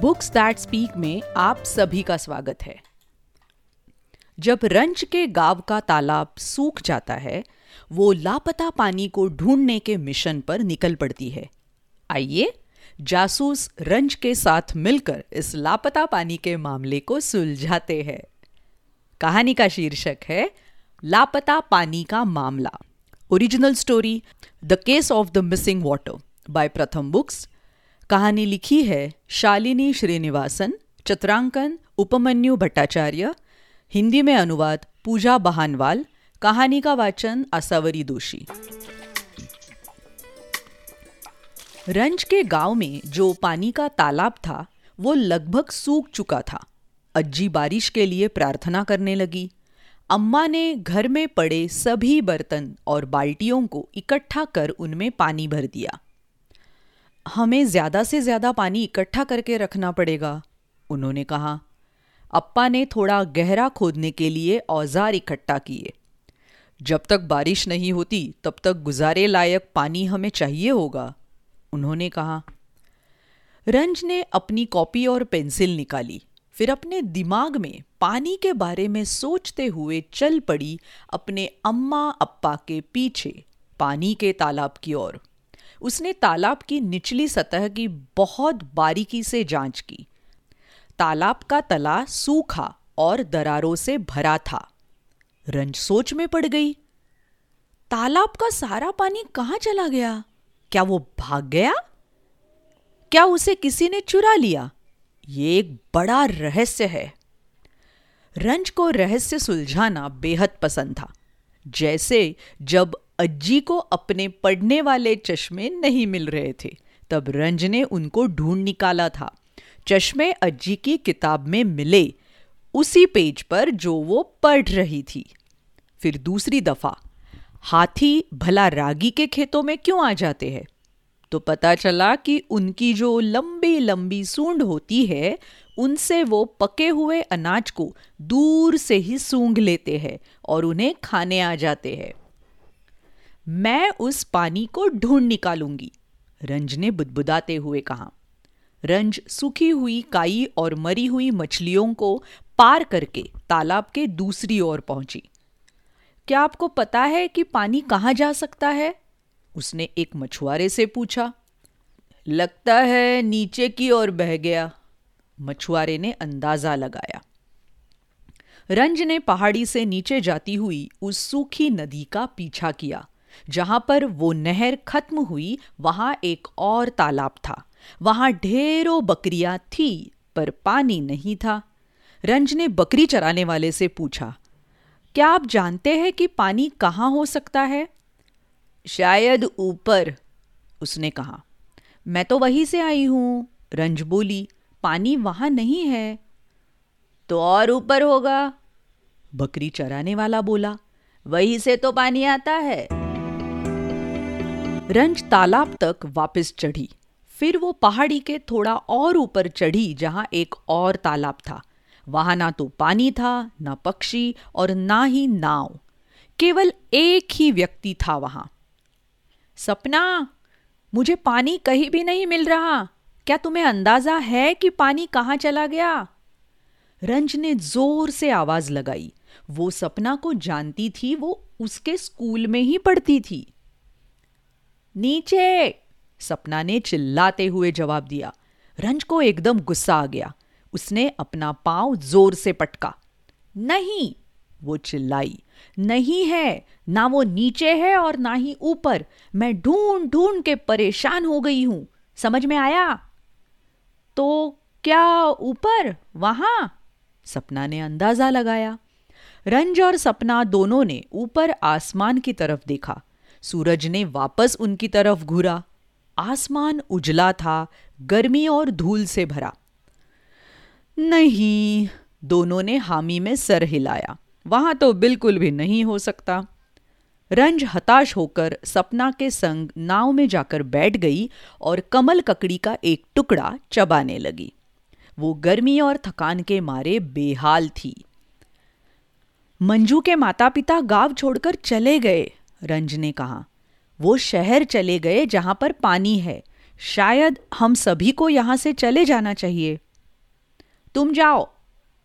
Books that speak में आप सभी का स्वागत है। जब रंच के गाँव का तालाब सूख जाता है, वो लापता पानी को ढूँढने के मिशन पर निकल पड़ती है। आइए, जासूस रंच के साथ मिलकर इस लापता पानी के मामले को सुलझाते हैं। कहानी का शीर्षक है, लापता पानी का मामला। Original story the case of the missing water by Pratham books कहानी लिखी है शालिनी श्रीनिवासन, चित्रांकन उपमन्यु भट्टाचार्य, हिंदी में अनुवाद पूजा बहानवाल, कहानी का वाचन आसावरी दोषी। रंज के गाँव में जो पानी का तालाब था, वो लगभग सूख चुका था। अज्जी बारिश के लिए प्रार्थना करने लगी। अम्मा ने घर में पड़े सभी बर्तन और बाल्टियों को इकट्ठा कर उनमें पानी भर दिया। हमें ज़्यादा से ज़्यादा पानी इकट्ठा करके रखना पड़ेगा। उन्होंने कहा, अप्पा ने थोड़ा गहरा खोदने के लिए औज़ार इकट्ठा किए। जब तक बारिश नहीं होती, तब तक गुजारे लायक पानी हमें चाहिए होगा। उन्होंने कहा। रंज ने अपनी कॉपी और पेंसिल निकाली, फिर अपने दिमाग में पानी के बारे में सोचते हुए चल पड़ी अपने अम्मा अप्पा के पीछे पानी के तालाब की ओर। उसने तालाब की निचली सतह की बहुत बारीकी से जाँच की। तालाब का तला सूखा और दरारों से भरा था। रंज सोच में पड़ गई, तालाब का सारा पानी कहाँ चला गया? क्या वो भाग गया? क्या उसे किसी ने चुरा लिया? ये एक बड़ा रहस्य है। रंज को रहस्य सुलझाना बेहद पसंद था। जैसे जब अज्जी को अपने पढ़ने वाले चश्मे नहीं मिल रहे थे। तब रंज ने उनको ढूंढ निकाला था। चश्मे अज्जी की किताब में मिले। उसी पेज पर जो वो पढ़ रही थी। फिर दूसरी दफ़ा, हाथी भला रागी के खेतों में क्यों आ जाते हैं? तो पता चला कि उनकी जो लंबी लंबी सूंड होती है, उनसे वो पके हुए अनाज को दूर से ही सूंघ लेते हैं और उन्हें खाने आ जाते हैं। मैं उस पानी को ढूंढ निकालूँगी। रंज ने बुदबुदाते हुए कहा। रंज सूखी हुई काई और मरी हुई मछलियों को पार करके तालाब के दूसरी ओर पहुँची। क्या आपको पता है कि पानी कहाँ जा सकता है? उसने एक मछुआरे से पूछा। लगता है नीचे की ओर बह गया। मछुआरे ने अंदाज़ा लगाया। रंज ने पहाड़ी से नीचे जाती हुई उस सूखी नदी का पीछा किया। जहाँ पर वो नहर खत्म हुई, वहाँ एक और तालाब था। वहाँ ढेरों बकरियाँ थी, पर पानी नहीं था। रंज ने बकरी चराने वाले से पूछा, क्या आप जानते हैं कि पानी कहाँ हो सकता है? शायद ऊपर, उसने कहा। मैं तो वहीं से आई हूँ, रंज बोली। पानी वहाँ नहीं है। तो और ऊपर होगा, बकरी चराने वाला बोला। वहीं से तो पानी आता है। रंज तालाब तक वापस चढ़ी। फिर वो पहाड़ी के थोड़ा और ऊपर चढ़ी, जहाँ एक और तालाब था। वहाँ ना तो पानी था, ना पक्षी और ना ही नाव। केवल एक ही व्यक्ति था वहाँ। सपना, मुझे पानी कहीं भी नहीं मिल रहा। क्या तुम्हें अंदाज़ा है कि पानी कहाँ चला गया? रंज ने ज़ोर से आवाज़ लगाई। वो सपना को जानती थी, वो उसके स्कूल में ही पढ़ती थी। नीचे। सपना ने चिल्लाते हुए जवाब दिया। रंज को एकदम गुस्सा आ गया। उसने अपना पाँव ज़ोर से पटका। नहीं, वो चिल्लाई। नहीं है, ना वो नीचे है और ना ही ऊपर। मैं ढूंढ ढूंढ के परेशान हो गई हूँ। समझ में आया? तो क्या ऊपर? वहाँ? सपना ने अंदाज़ा लगाया। रंज और सपना दोनों ने ऊपर आसमान की तरफ़ देखा। सूरज ने वापस उनकी तरफ़ घूरा। आसमान उजला था, गर्मी और धूल से भरा। नहीं, दोनों ने हामी में सर हिलाया। वहाँ तो बिल्कुल भी नहीं हो सकता। रंज हताश होकर सपना के संग नाव में जाकर बैठ गई और कमल ककड़ी का एक टुकड़ा चबाने लगी। वो गर्मी और थकान के मारे बेहाल थी। मंजू के माता पिता गाँव छोड़कर चले गए। रंज ने कहा, वो शहर चले गए जहाँ पर पानी है। शायद हम सभी को यहाँ से चले जाना चाहिए। तुम जाओ।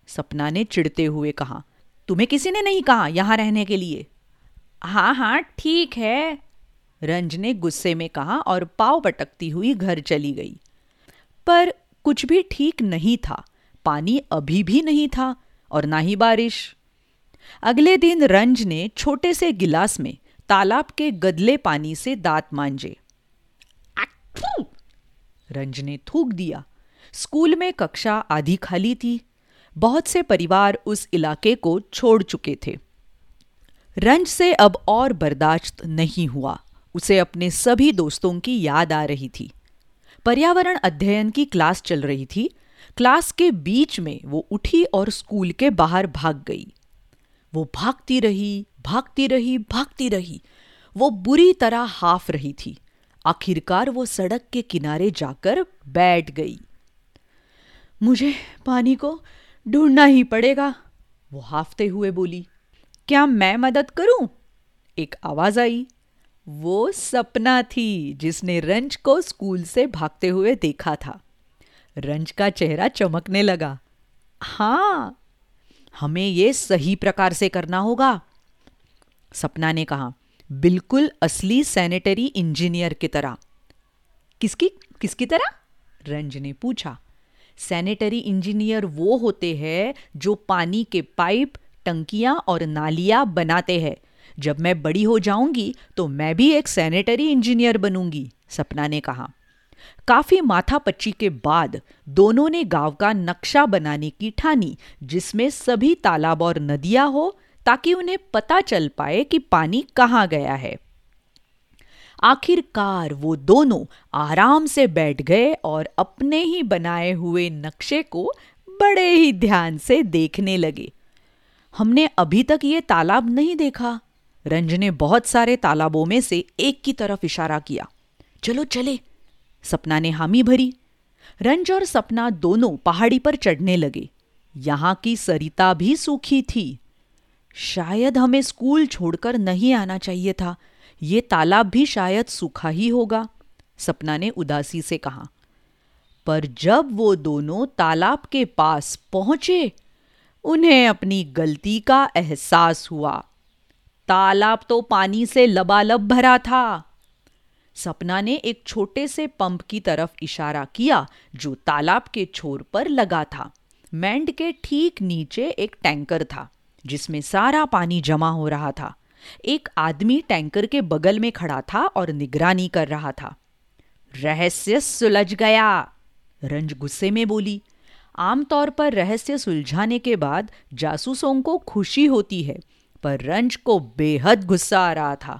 सपना ने चिढ़ते हुए कहा, तुम्हें किसी ने नहीं कहा यहाँ रहने के लिए? हाँ हाँ ठीक है। रंज ने गुस्से में कहा और पाव पटकती हुई घर चली गई। पर कुछ भी ठीक नहीं था। पानी अभी भी नहीं था और ना ही बारिश। अगले दिन रंज ने छोटे से गिलास में तालाब के गदले पानी से दांत मांजे। रंज ने थूक दिया। स्कूल में कक्षा आधी खाली थी। बहुत से परिवार उस इलाके को छोड़ चुके थे। रंज से अब और बर्दाश्त नहीं हुआ। उसे अपने सभी दोस्तों की याद आ रही थी। पर्यावरण अध्ययन की क्लास चल रही थी। क्लास के बीच में वो उठी और स्कूल के बाहर भाग गई। वो भागती रही भागती रही भागती रही। वो बुरी तरह हाफ़ रही थी। आखिरकार वो सड़क के किनारे जाकर बैठ गई। मुझे पानी को ढूंढना ही पड़ेगा, वो हाफते हुए बोली। क्या मैं मदद करूँ? एक आवाज़ आई। वो सपना थी जिसने रंज को स्कूल से भागते हुए देखा था। रंज का चेहरा चमकने लगा। हाँ हमें ये सही प्रकार से करना होगा। सपना ने कहा, बिल्कुल असली सैनिटरी इंजीनियर की तरह। किसकी किसकी तरह? रंज ने पूछा। सैनिटरी इंजीनियर वो होते हैं जो पानी के पाइप, टंकियाँ और नालियाँ बनाते हैं। जब मैं बड़ी हो जाऊँगी तो मैं भी एक सैनिटरी इंजीनियर बनूँगी, सपना ने कहा। काफ़ी माथापच्ची के बाद दोनों ने गाँव का नक्शा बनाने की ठानी, जिसमें सभी तालाब और नदियाँ हो ताकि उन्हें पता चल पाए कि पानी कहाँ गया है। आखिरकार वो दोनों आराम से बैठ गए और अपने ही बनाए हुए नक्शे को बड़े ही ध्यान से देखने लगे। हमने अभी तक ये तालाब नहीं देखा। रंज ने बहुत सारे तालाबों में से एक की तरफ़ इशारा किया। चलो चले। सपना ने हामी भरी। रंज और सपना दोनों पहाड़ी पर चढ़ने लगे। यहाँ की सरिता भी सूखी थी। शायद हमें स्कूल छोड़कर नहीं आना चाहिए था। ये तालाब भी शायद सूखा ही होगा, सपना ने उदासी से कहा। पर जब वो दोनों तालाब के पास पहुँचे, उन्हें अपनी गलती का एहसास हुआ। तालाब तो पानी से लबालब भरा था। सपना ने एक छोटे से पंप की तरफ़ इशारा किया, जो तालाब के छोर पर लगा था। मैंड के ठीक नीचे एक टैंकर था। जिसमें सारा पानी जमा हो रहा था। एक आदमी टैंकर के बगल में खड़ा था और निगरानी कर रहा था। रहस्य सुलझ गया, रंज गुस्से में बोली। आमतौर पर रहस्य सुलझाने के बाद जासूसों को खुशी होती है, पर रंज को बेहद गुस्सा आ रहा था।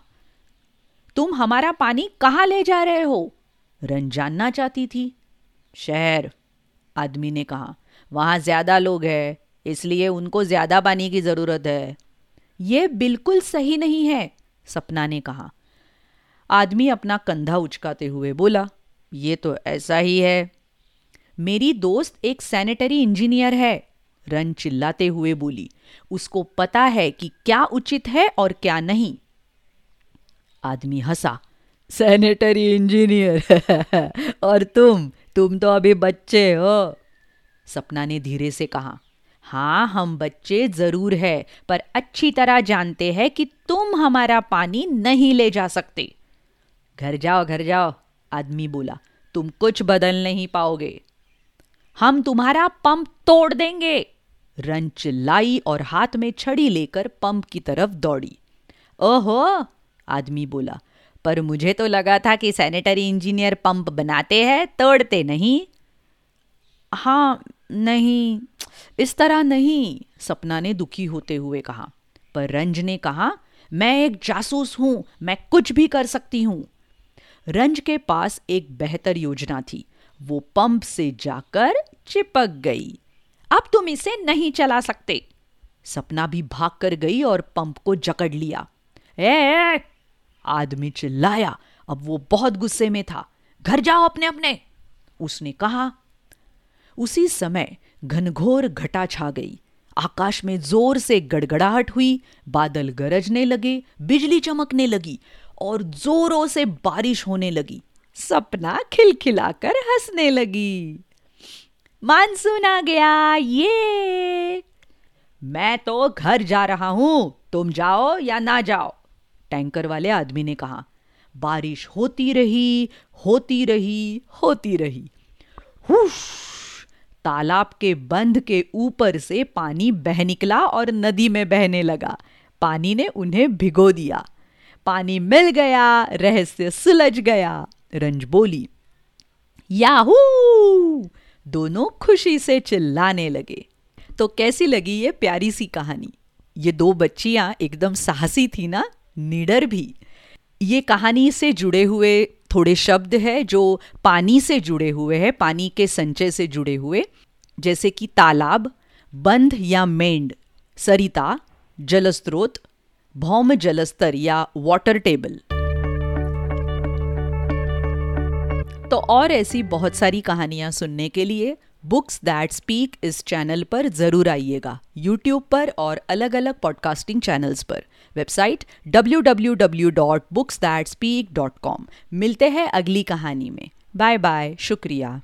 तुम हमारा पानी कहाँ ले जा रहे हो? रंज जानना चाहती थी। शहर, आदमी ने कहा। वहाँ ज़्यादा लोग हैं। इसलिए उनको ज़्यादा पानी की ज़रूरत है। ये बिल्कुल सही नहीं है, सपना ने कहा। आदमी अपना कंधा उचकाते हुए बोला, ये तो ऐसा ही है। मेरी दोस्त एक सैनिटरी इंजीनियर है, रन चिल्लाते हुए बोली। उसको पता है कि क्या उचित है और क्या नहीं। आदमी हंसा। Sanitary engineer? और तुम? तुम तो अभी बच्चे हो, सपना ने धीरे से कहा। हाँ हम बच्चे ज़रूर है, पर अच्छी तरह जानते हैं कि तुम हमारा पानी नहीं ले जा सकते। घर जाओ घर जाओ, आदमी बोला, तुम कुछ बदल नहीं पाओगे। हम तुम्हारा पंप तोड़ देंगे। रन चिल्लाई और हाथ में छड़ी लेकर पंप की तरफ़ दौड़ी। ओहो, आदमी बोला, पर मुझे तो लगा था कि सैनिटरी इंजीनियर पंप बनाते हैं, तोड़ते नहीं। हाँ नहीं इस तरह नहीं सपना ने दुखी होते हुए कहा। पर रंज ने कहा मैं एक जासूस हूँ मैं कुछ भी कर सकती हूँ। रंज के पास एक बेहतर योजना थी। वो पंप से जाकर चिपक गई। अब तुम इसे नहीं चला सकते। सपना भी भाग कर गई और पंप को जकड़ लिया। ए, आदमी चिल्लाया। अब वो बहुत गुस्से में था। घर जाओ अपने अपने उसने कहा उसी समय घनघोर घटा छा गई। आकाश में ज़ोर से गड़गड़ाहट हुई, बादल गरजने लगे, बिजली चमकने लगी और जोरों से बारिश होने लगी। सपना खिलखिलाकर हंसने लगी। मानसून आ गया, ये। मैं तो घर जा रहा हूँ, तुम जाओ या ना जाओ? टैंकर वाले आदमी ने कहा। बारिश होती रही होती रही होती रही। हुश! तालाब के बंध के ऊपर से पानी बह निकला और नदी में बहने लगा। पानी ने उन्हें भिगो दिया। पानी मिल गया, रहस्य सुलझ गया, रंज बोली। याहू! दोनों खुशी से चिल्लाने लगे। तो कैसी लगी ये प्यारी सी कहानी? ये दो बच्चियाँ एकदम साहसी थी ना? निडर भी। ये कहानी से जुड़े हुए थोड़े शब्द है जो पानी से जुड़े हुए हैं, पानी के संचय से जुड़े हुए। जैसे कि तालाब, बंध या मेंड सरिता जलस्त्रोत भौम जलस्तर या वाटर टेबल तो और ऐसी बहुत सारी कहानियाँ सुनने के लिए बुक्स दैट स्पीक इस चैनल पर ज़रूर आइएगा। यूट्यूब पर और अलग अलग पॉडकास्टिंग चैनल्स पर। वेबसाइट www.booksthatspeak.com मिलते हैं अगली कहानी में। बाय बाय शुक्रिया।